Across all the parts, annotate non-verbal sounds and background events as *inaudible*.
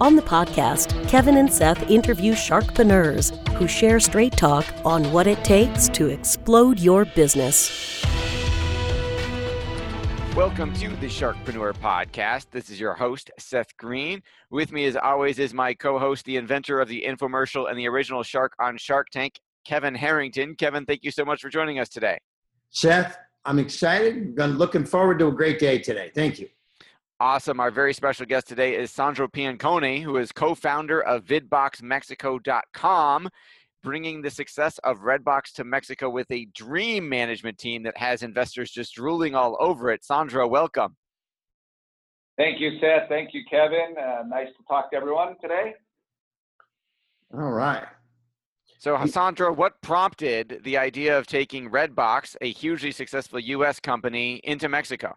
On the podcast, Kevin and Seth interview sharkpreneurs who share straight talk on what it takes to explode your business. Welcome to the Sharkpreneur Podcast. This is your host, Seth Green. With me, as always, is my co host, the inventor of the infomercial and the original shark on Shark Tank, Kevin Harrington. Kevin, thank you so much for joining us today. Seth, I'm excited. I'm looking forward to a great day today. Thank you. Awesome. Our very special guest today is Sandro Piancone, who is co founder of VidboxMexico.com, bringing the success of Redbox to Mexico with a dream management team that has investors just drooling all over it. Sandro, welcome. Thank you, Seth. Thank you, Kevin. Uh, nice to talk to everyone today. All right. So, Sandro, what prompted the idea of taking Redbox, a hugely successful US company, into Mexico?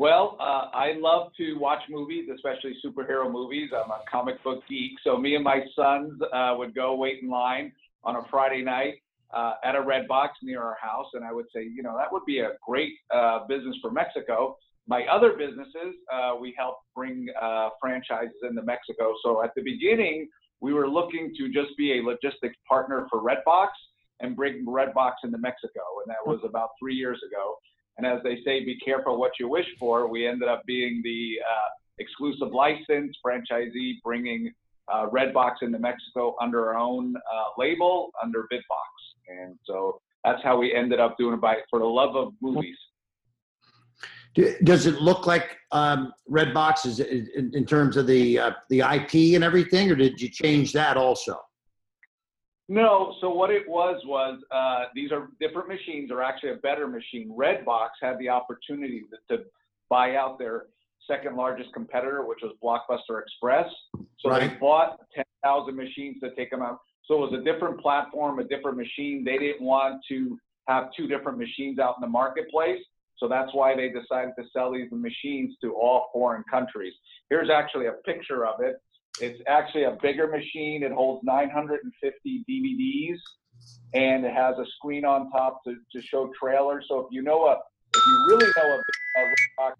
Well, uh, I love to watch movies, especially superhero movies. I'm a comic book geek. So me and my sons uh, would go wait in line on a Friday night uh, at a Redbox near our house, and I would say, you know, that would be a great uh, business for Mexico. My other businesses, uh, we help bring uh, franchises into Mexico. So at the beginning, we were looking to just be a logistics partner for Redbox and bring Redbox into Mexico, and that was about three years ago. And as they say, be careful what you wish for. We ended up being the uh, exclusive license franchisee, bringing uh, Redbox into Mexico under our own uh, label, under Vidbox. And so that's how we ended up doing it by for the love of movies. Does it look like um, Redbox is in, in, terms of the uh, the IP and everything, or did you change that also? No, so what it was was uh, these are different machines, or actually a better machine. Redbox had the opportunity to, to buy out their second largest competitor, which was Blockbuster Express. So right. they bought 10,000 machines to take them out. So it was a different platform, a different machine. They didn't want to have two different machines out in the marketplace. So that's why they decided to sell these machines to all foreign countries. Here's actually a picture of it. It's actually a bigger machine. It holds 950 DVDs, and it has a screen on top to, to show trailers. So if you know a, if you really know a, a, a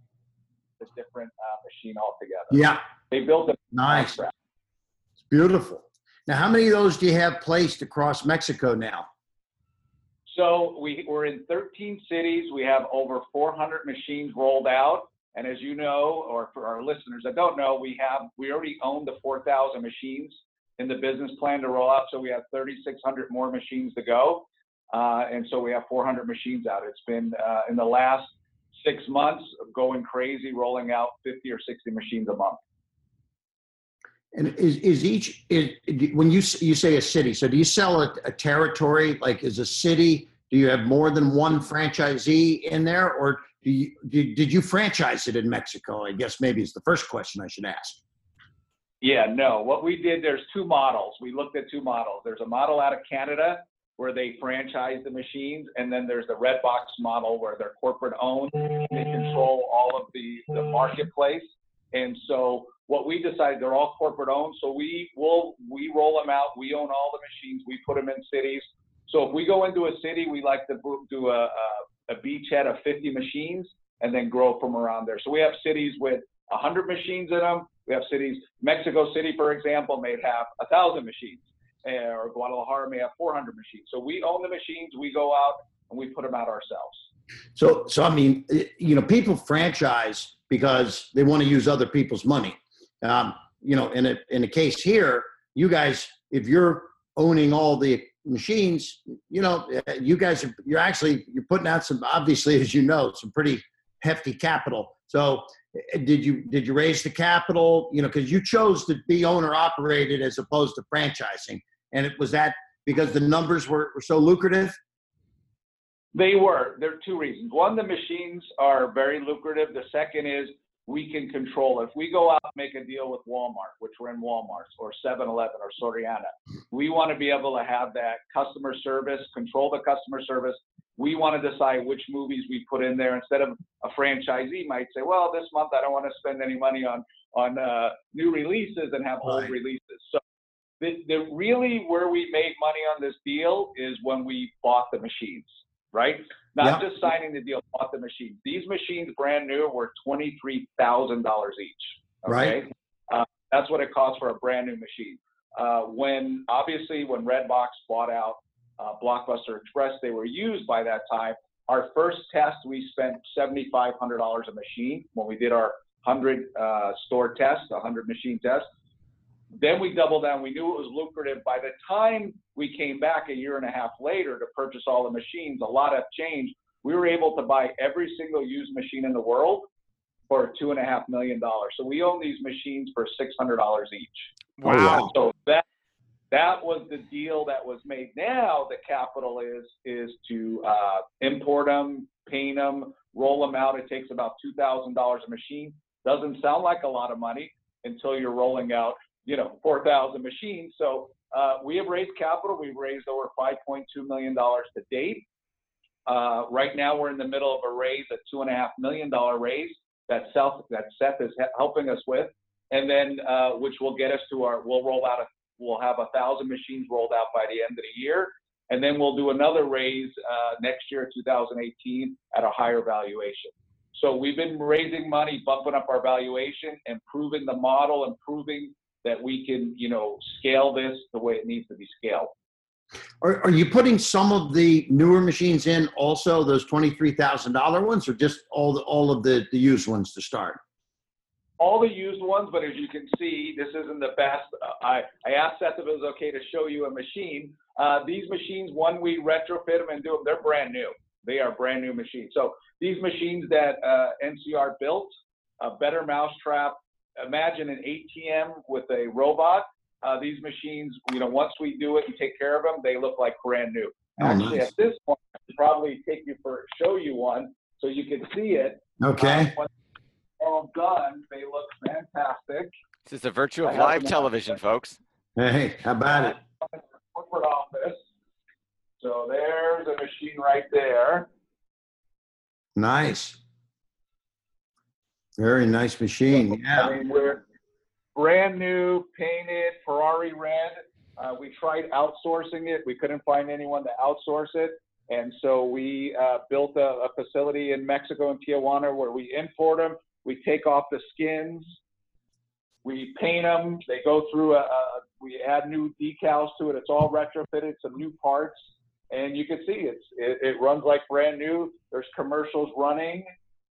different uh, machine altogether. Yeah. They built a nice. It's beautiful. Now, how many of those do you have placed across Mexico now? So we, we're in 13 cities. We have over 400 machines rolled out. And as you know, or for our listeners that don't know, we have we already own the 4,000 machines in the business plan to roll out. So we have 3,600 more machines to go, uh, and so we have 400 machines out. It's been uh, in the last six months going crazy, rolling out 50 or 60 machines a month. And is, is each is, when you you say a city? So do you sell a, a territory? Like is a city? Do you have more than one franchisee in there, or you, did, did you franchise it in Mexico? I guess maybe it's the first question I should ask. Yeah, no. What we did, there's two models. We looked at two models. There's a model out of Canada where they franchise the machines, and then there's the Redbox model where they're corporate owned. They control all of the, the marketplace. And so what we decided, they're all corporate owned. So we will we roll them out. We own all the machines. We put them in cities. So if we go into a city, we like to do a, a a beachhead of 50 machines and then grow from around there. So we have cities with 100 machines in them. We have cities, Mexico City, for example, may have 1,000 machines, eh, or Guadalajara may have 400 machines. So we own the machines, we go out and we put them out ourselves. So, so I mean, you know, people franchise because they want to use other people's money. Um, you know, in a in a case here, you guys, if you're owning all the machines, you know, uh, you guys are you're actually you're putting out some obviously, as you know, some pretty hefty capital. So uh, did you did you raise the capital? You know, because you chose to be owner operated as opposed to franchising, and it was that because the numbers were, were so lucrative. They were. There are two reasons. One, the machines are very lucrative. The second is we can control it. If we go out and make a deal with Walmart, which we're in Walmart or 7-Eleven or Soriana, we want to be able to have that customer service, control the customer service. We want to decide which movies we put in there instead of a franchisee might say, well, this month I don't want to spend any money on on uh, new releases and have old releases. So the, the really where we made money on this deal is when we bought the machines, right? Not just signing the deal, bought the machines. These machines, brand new, were twenty three thousand dollars each. Okay? Right. Uh, that's what it costs for a brand new machine. Uh, when obviously when Redbox bought out uh, Blockbuster Express, they were used by that time. Our first test, we spent seventy five hundred dollars a machine when we did our hundred uh, store test, a hundred machine test. Then we doubled down. We knew it was lucrative. By the time we came back a year and a half later to purchase all the machines, a lot have changed. We were able to buy every single used machine in the world for two and a half million dollars. So we own these machines for six hundred dollars each. Wow. So that that was the deal that was made. Now the capital is is to uh, import them, paint them, roll them out. It takes about two thousand dollars a machine. Doesn't sound like a lot of money until you're rolling out, you know, four thousand machines. So uh, we have raised capital. We've raised over five point two million dollars to date. Uh, right now, we're in the middle of a raise, a two and a half million dollar raise that Seth that Seth is helping us with, and then uh, which will get us to our. We'll roll out a. We'll have a thousand machines rolled out by the end of the year, and then we'll do another raise uh, next year, 2018, at a higher valuation. So we've been raising money, bumping up our valuation, improving the model, improving that we can, you know, scale this the way it needs to be scaled. Are, are you putting some of the newer machines in also, those twenty-three thousand dollar ones, or just all the, all of the, the used ones to start? all the used ones, but as you can see, this isn't the best. Uh, I, I asked Seth if it was okay to show you a machine. Uh, these machines, when we retrofit them and do them, they're brand new. They are brand new machines. So these machines that uh, NCR built, a better mousetrap. Imagine an ATM with a robot. Uh, these machines, you know, once we do it and take care of them, they look like brand new. Oh, Actually, nice. at this point, I'll probably take you for show you one so you can see it. Okay. Uh, all done, they look fantastic. This is the virtue of have live them. television, folks. Hey, how about it? Corporate office. So there's a machine right there. Nice. Very nice machine. I Yeah. mean, we're brand new, painted, Ferrari red. Uh, we tried outsourcing it. We couldn't find anyone to outsource it. And so we uh, built a, a facility in Mexico and Tijuana where we import them. We take off the skins. We paint them. They go through a, a we add new decals to it. It's all retrofitted, some new parts. And you can see it's, it, it runs like brand new. There's commercials running.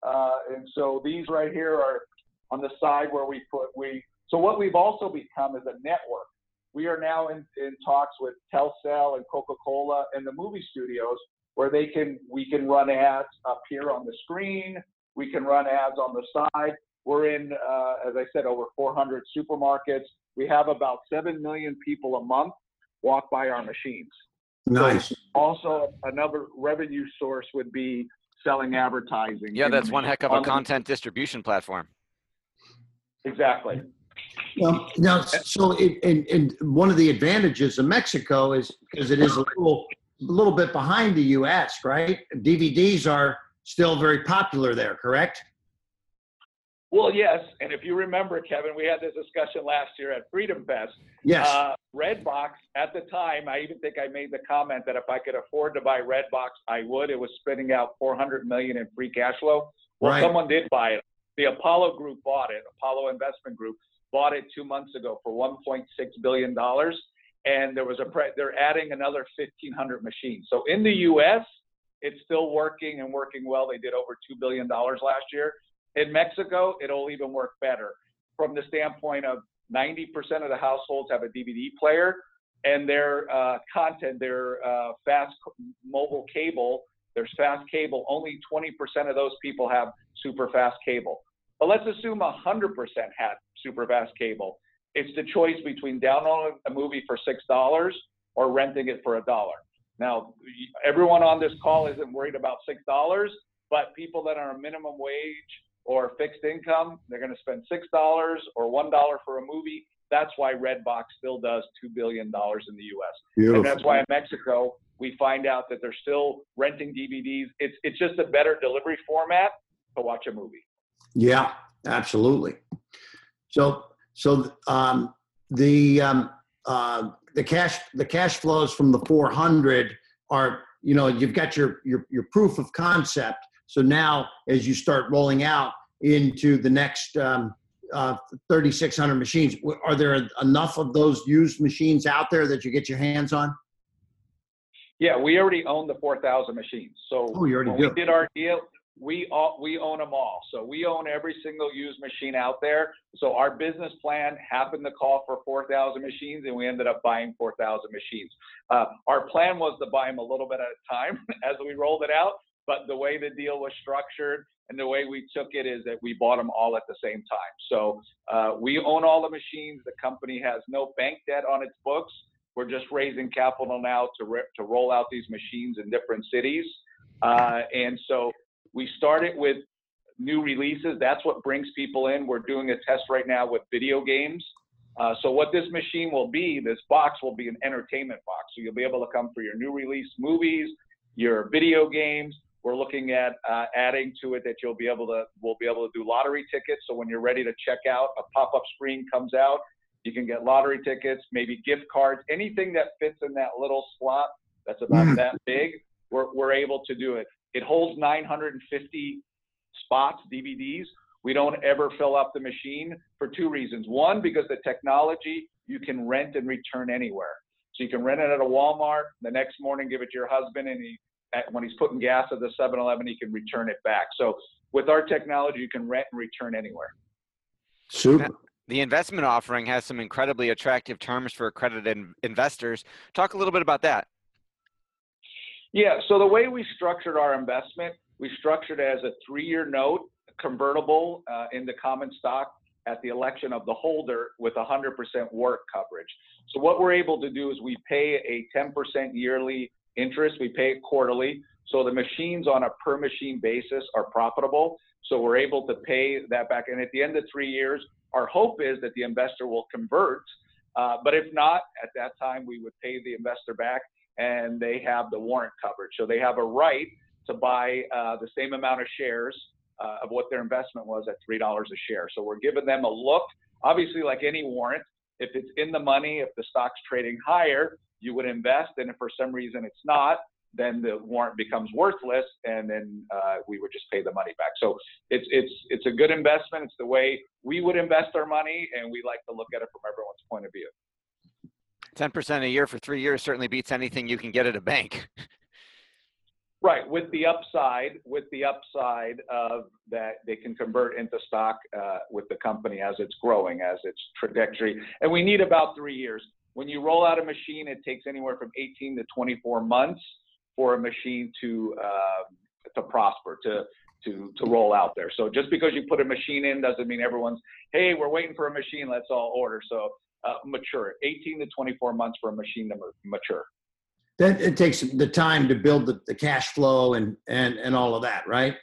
Uh, and so these right here are on the side where we put we so what we've also become is a network. We are now in, in talks with telcel and coca-cola and the movie studios where they can we can run ads up here on the screen. We can run ads on the side. We're in uh, as i said over 400 supermarkets. We have about 7 million people a month walk by our machines. Nice. also another revenue source would be selling advertising Yeah, that's one heck of a content distribution platform. exactly Now, now, so it, and, and one of the advantages of Mexico is because it is a little, a little bit behind the U.S., right? DVDs are still very popular there, correct? Well, yes, and if you remember, Kevin, we had this discussion last year at Freedom Fest. Yes. Uh, Redbox at the time, I even think I made the comment that if I could afford to buy Redbox, I would. It was spitting out 400 million in free cash flow. Well, Right. someone did buy it. The Apollo Group bought it. Apollo Investment Group bought it two months ago for 1.6 billion dollars, and there was a pre- they're adding another 1,500 machines. So in the U.S., it's still working and working well. They did over two billion dollars last year. In Mexico, it'll even work better from the standpoint of 90% of the households have a DVD player, and their uh, content, their uh, fast mobile cable, there's fast cable. Only 20% of those people have super fast cable. But let's assume 100% had super fast cable. It's the choice between downloading a movie for six dollars or renting it for a dollar. Now, everyone on this call isn't worried about six dollars, but people that are minimum wage or fixed income, they're going to spend six dollars or one dollar for a movie. That's why Redbox still does two billion dollars in the U.S. Beautiful. And that's why in Mexico we find out that they're still renting DVDs. It's it's just a better delivery format to watch a movie. Yeah, absolutely. So so um, the um, uh, the cash the cash flows from the 400 are you know you've got your your your proof of concept. So now as you start rolling out into the next um, uh, 3,600 machines, are there enough of those used machines out there that you get your hands on? Yeah, we already own the 4,000 machines. So Oh, you already when do. we did our deal, we all, we own them all. So we own every single used machine out there. So our business plan happened to call for 4,000 machines, and we ended up buying 4,000 machines. Uh, our plan was to buy them a little bit at a time *laughs* as we rolled it out, but the way the deal was structured and the way we took it is that we bought them all at the same time. So uh, we own all the machines. The company has no bank debt on its books. We're just raising capital now to re- to roll out these machines in different cities. Uh, and so we started with new releases. That's what brings people in. We're doing a test right now with video games. Uh, so what this machine will be, this box will be an entertainment box. So you'll be able to come for your new release movies, your video games. We're looking at uh, adding to it that you'll be able to, we'll be able to do lottery tickets. So when you're ready to check out, a pop-up screen comes out. You can get lottery tickets, maybe gift cards, anything that fits in that little slot that's about Mm. that big. We're, we're able to do it. It holds 950 spots, DVDs. We don't ever fill up the machine for two reasons. One, because the technology you can rent and return anywhere. So you can rent it at a Walmart. The next morning, give it to your husband, and he, at, when he's putting gas at the 7-Eleven, he can return it back. So with our technology, you can rent and return anywhere. Super. The investment offering has some incredibly attractive terms for accredited in- investors. Talk a little bit about that. Yeah. So the way we structured our investment, we structured it as a three-year note, convertible uh, into common stock at the election of the holder with 100% work coverage. So what we're able to do is we pay a 10% yearly interest. We pay it quarterly. So the machines on a per machine basis are profitable. So we're able to pay that back. And at the end of three years, our hope is that the investor will convert. Uh, but if not, at that time, we would pay the investor back and they have the warrant coverage. So they have a right to buy uh, the same amount of shares uh, of what their investment was at $3 a share. So we're giving them a look. Obviously, like any warrant, if it's in the money, if the stock's trading higher, you would invest. And if for some reason it's not, then the warrant becomes worthless, and then uh, we would just pay the money back. So it's it's it's a good investment. It's the way we would invest our money, and we like to look at it from everyone's point of view. 10% a year for three years certainly beats anything you can get at a bank. *laughs* Right, with the upside, with the upside of that they can convert into stock uh, with the company as it's growing, as its trajectory. And we need about three years. When you roll out a machine, it takes anywhere from 18 to 24 months for a machine to uh, to prosper, to to to roll out there. So just because you put a machine in doesn't mean everyone's, hey, we're waiting for a machine, let's all order. So uh, mature, 18 to 24 months for a machine to mature. That it takes the time to build the, the cash flow and and and all of that, right?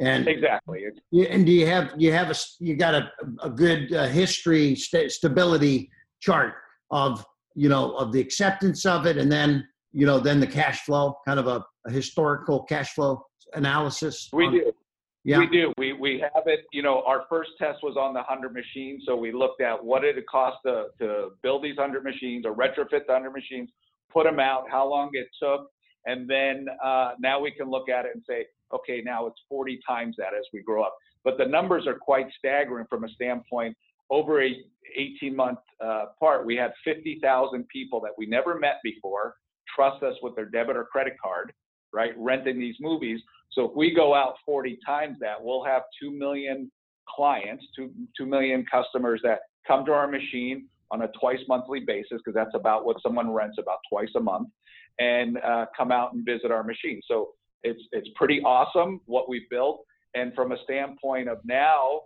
And Exactly. Yeah, and do you have you have a you got a a good uh, history sta stability chart of you know of the acceptance of it, and then you know then the cash flow, kind of a, a historical cash flow analysis. we on- do. Yeah. We do. We we have it. You know, our first test was on the hundred machines, so we looked at what did it cost to to build these hundred machines or retrofit the hundred machines, put them out, how long it took, and then uh, now we can look at it and say, okay, now it's 40 times that as we grow up. But the numbers are quite staggering from a standpoint. Over a 18 month uh, part, we had 50,000 people that we never met before trust us with their debit or credit card, right? Renting these movies. So if we go out 40 times that, we'll have 2 million clients, 2, 2 million customers that come to our machine on a twice monthly basis, because that's about what someone rents about twice a month, and uh, come out and visit our machine. So it's, it's pretty awesome what we've built. And from a standpoint of now,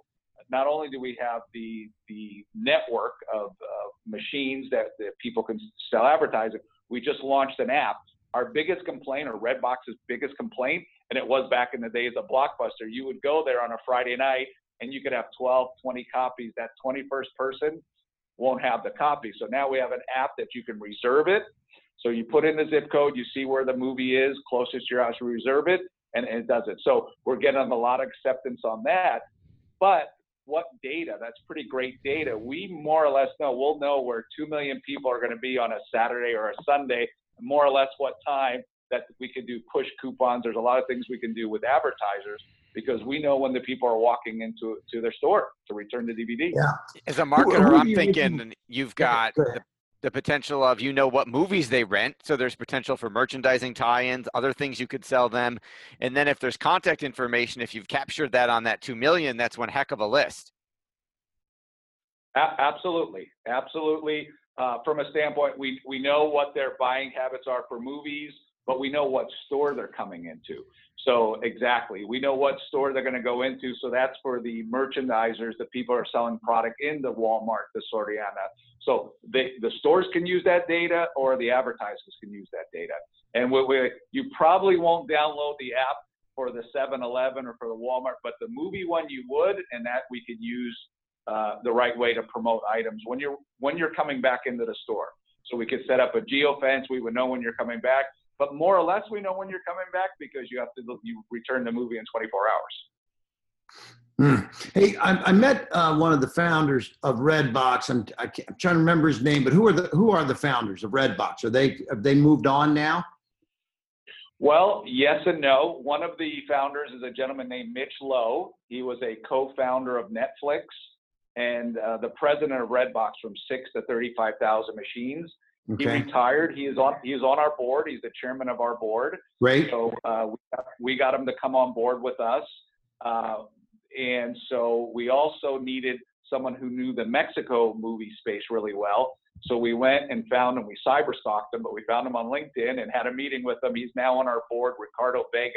not only do we have the, the network of, of machines that, that people can sell advertising, we just launched an app. Our biggest complaint, or Redbox's biggest complaint, and it was back in the days of Blockbuster. You would go there on a Friday night and you could have 12, 20 copies. That 21st person won't have the copy. So now we have an app that you can reserve it. So you put in the zip code, you see where the movie is closest to your house, you reserve it, and, it does it. So we're getting a lot of acceptance on that. But what data? That's pretty great data. We more or less know, we'll know where 2 million people are going to be on a Saturday or a Sunday, more or less what time that we could do push coupons. There's a lot of things we can do with advertisers because we know when the people are walking into to their store to return the DVD. Yeah. As a marketer, who I'm do you thinking looking- you've Go ahead, got go the, the potential of you know what movies they rent, so there's potential for merchandising tie-ins, other things you could sell them, and then if there's contact information, if you've captured that on that two million, that's one heck of a list. A- absolutely, absolutely. Uh, from a standpoint, we we know what their buying habits are for movies, but we know what store they're coming into. So exactly, we know what store they're going to go into. So that's for the merchandisers, the people are selling product in the Walmart, the Soriana. So they, the stores can use that data, or the advertisers can use that data. And we, we, you probably won't download the app for the 7-Eleven or for the Walmart, but the movie one you would, and that we could use uh, the right way to promote items when you're when you're coming back into the store. So we could set up a geo fence. We would know when you're coming back, but more or less we know when you're coming back because you have to you return the movie in 24 hours. Hmm. Hey, I, I met uh, one of the founders of Redbox. I'm, I can't, I'm trying to remember his name, but who are the who are the founders of Redbox? Are they have they moved on now? Well, yes and no. One of the founders is a gentleman named Mitch Lowe. He was a co-founder of Netflix and uh, the president of Redbox from six to 35,000 machines. He retired. He is on. He is on our board. He's the chairman of our board. great. So uh, we, got, we got him to come on board with us. Uh, and so we also needed someone who knew the Mexico movie space really well. So we went and found him. We cyber stalked him, but we found him on LinkedIn and had a meeting with him. He's now on our board, Ricardo Vega.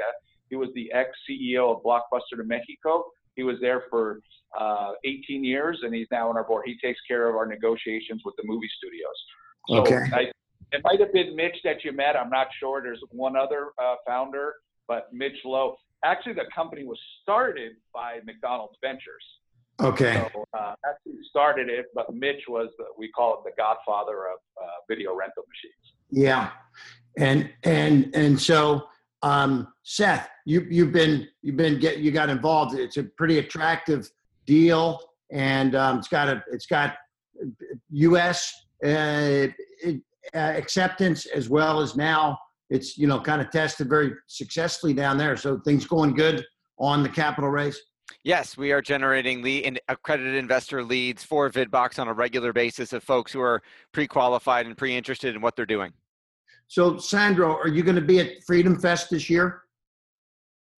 He was the ex CEO of Blockbuster de Mexico. He was there for uh, 18 years, and he's now on our board. He takes care of our negotiations with the movie studios. So Okay. I, it might have been Mitch that you met. I'm not sure. There's one other uh, founder, but Mitch Lowe. Actually, the company was started by McDonald's Ventures. Okay, So uh, actually started it, but Mitch was the, we call it the godfather of uh, video rental machines. yeah, and and and so um, Seth, you you've been you've been get you got involved. It's a pretty attractive deal, and um, it's got a it's got U.S. Uh, it, uh, acceptance as well as now it's you know kind of tested very successfully down there. So things going good on the capital raise. Yes, we are generating lead and accredited investor leads for VidBox on a regular basis of folks who are pre-qualified and pre-interested in what they're doing. So Sandro, are you going to be at Freedom Fest this year?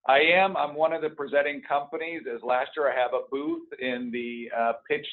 I am. I'm one of the presenting companies. As last year, I have a booth in the uh, pitch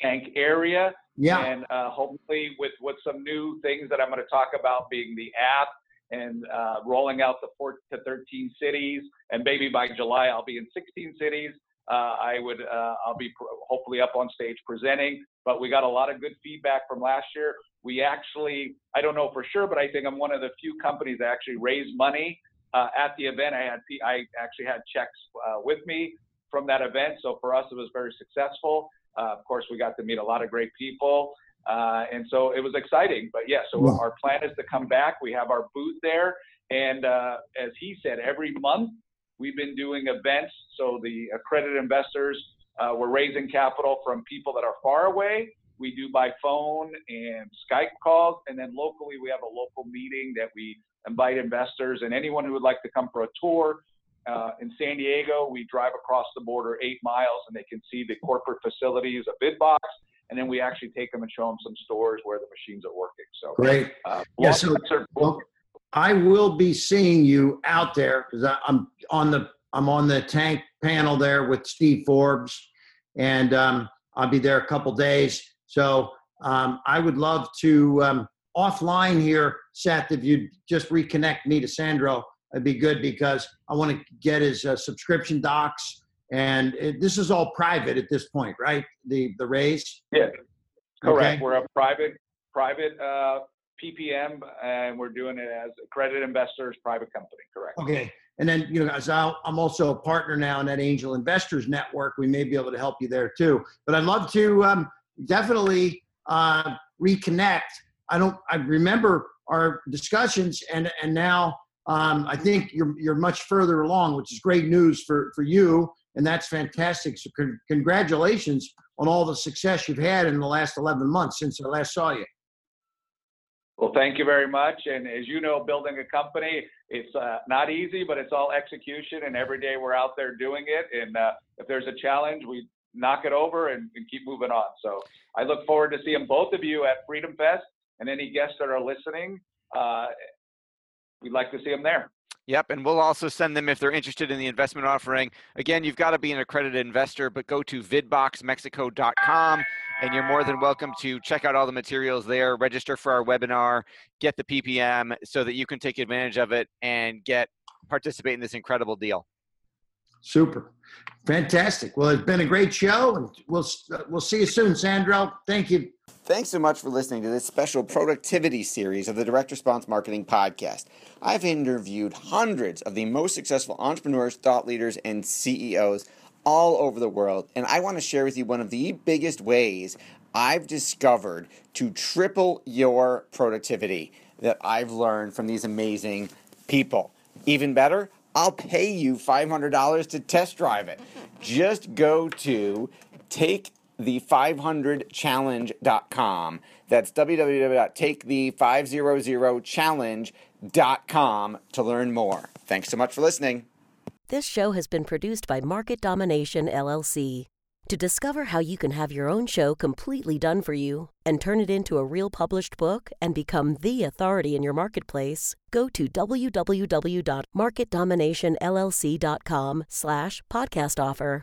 tank area, Yeah. and uh, hopefully with with some new things that I'm going to talk about, being the app and uh, rolling out the four to 13 cities, and maybe by July I'll be in 16 cities. Uh, I would uh, I'll be pr- hopefully up on stage presenting. But we got a lot of good feedback from last year. We actually I don't know for sure, but I think I'm one of the few companies that actually raised money uh, at the event. I had I actually had checks uh, with me from that event, so for us it was very successful. Uh, of course, we got to meet a lot of great people, uh, and so it was exciting. But yeah, so Yeah. our plan is to come back. We have our booth there, and uh, as he said, every month we've been doing events. So the accredited investors, uh, we're raising capital from people that are far away. We do by phone and Skype calls, and then locally we have a local meeting that we invite investors and anyone who would like to come for a tour. Uh, in San Diego, we drive across the border eight miles and they can see the corporate facilities a Vidbox, And then we actually take them and show them some stores where the machines are working. So, Great. uh, Yeah, so- Well, I will be seeing you out there because I'm on the I'm on the tank panel there with Steve Forbes, and um, I'll be there a couple days. So um, I would love to um, offline here, Seth. If you'd just reconnect me to Sandro, it'd be good because I want to get his uh, subscription docs. And it, this is all private at this point, right? The the raise. Yeah, correct. Okay. We're a private private uh, PPM, and we're doing it as accredited investors, private company. Correct. Okay. And then, you know, as i am also a partner now in that Angel Investors Network, we may be able to help you there too. But I'd love to um, definitely uh, reconnect. I don't. I remember our discussions, and and now um, I think you're you're much further along, which is great news for for you, and that's fantastic. So con- congratulations on all the success you've had in the last 11 months since I last saw you. Well, thank you very much. And as you know, building a company, it's uh, not easy, but it's all execution. And every day we're out there doing it. And uh, if there's a challenge, we knock it over and, and, keep moving on. So I look forward to seeing both of you at Freedom Fest and any guests that are listening. Uh, we'd like to see them there. Yep, and we'll also send them if they're interested in the investment offering. Again, you've got to be an accredited investor, but go to vidboxmexico.com and you're more than welcome to check out all the materials there, register for our webinar, get the PPM so that you can take advantage of it and get participate in this incredible deal. Super. Fantastic. Well, it's been a great show and we'll uh, we'll see you soon, Sandro. Thank you. Thanks so much for listening to this special productivity series of the Direct Response Marketing Podcast. I've interviewed hundreds of the most successful entrepreneurs, thought leaders, and CEOs all over the world, and I want to share with you one of the biggest ways I've discovered to triple your productivity that I've learned from these amazing people. Even better, I'll pay you $500 to test drive it. Just go to take the500challenge.com. That's www.takethe500challenge.com to learn more. Thanks so much for listening. This show has been produced by Market Domination LLC. To discover how you can have your own show completely done for you and turn it into a real published book and become the authority in your marketplace, go to www.marketdominationllc.com slash podcast offer.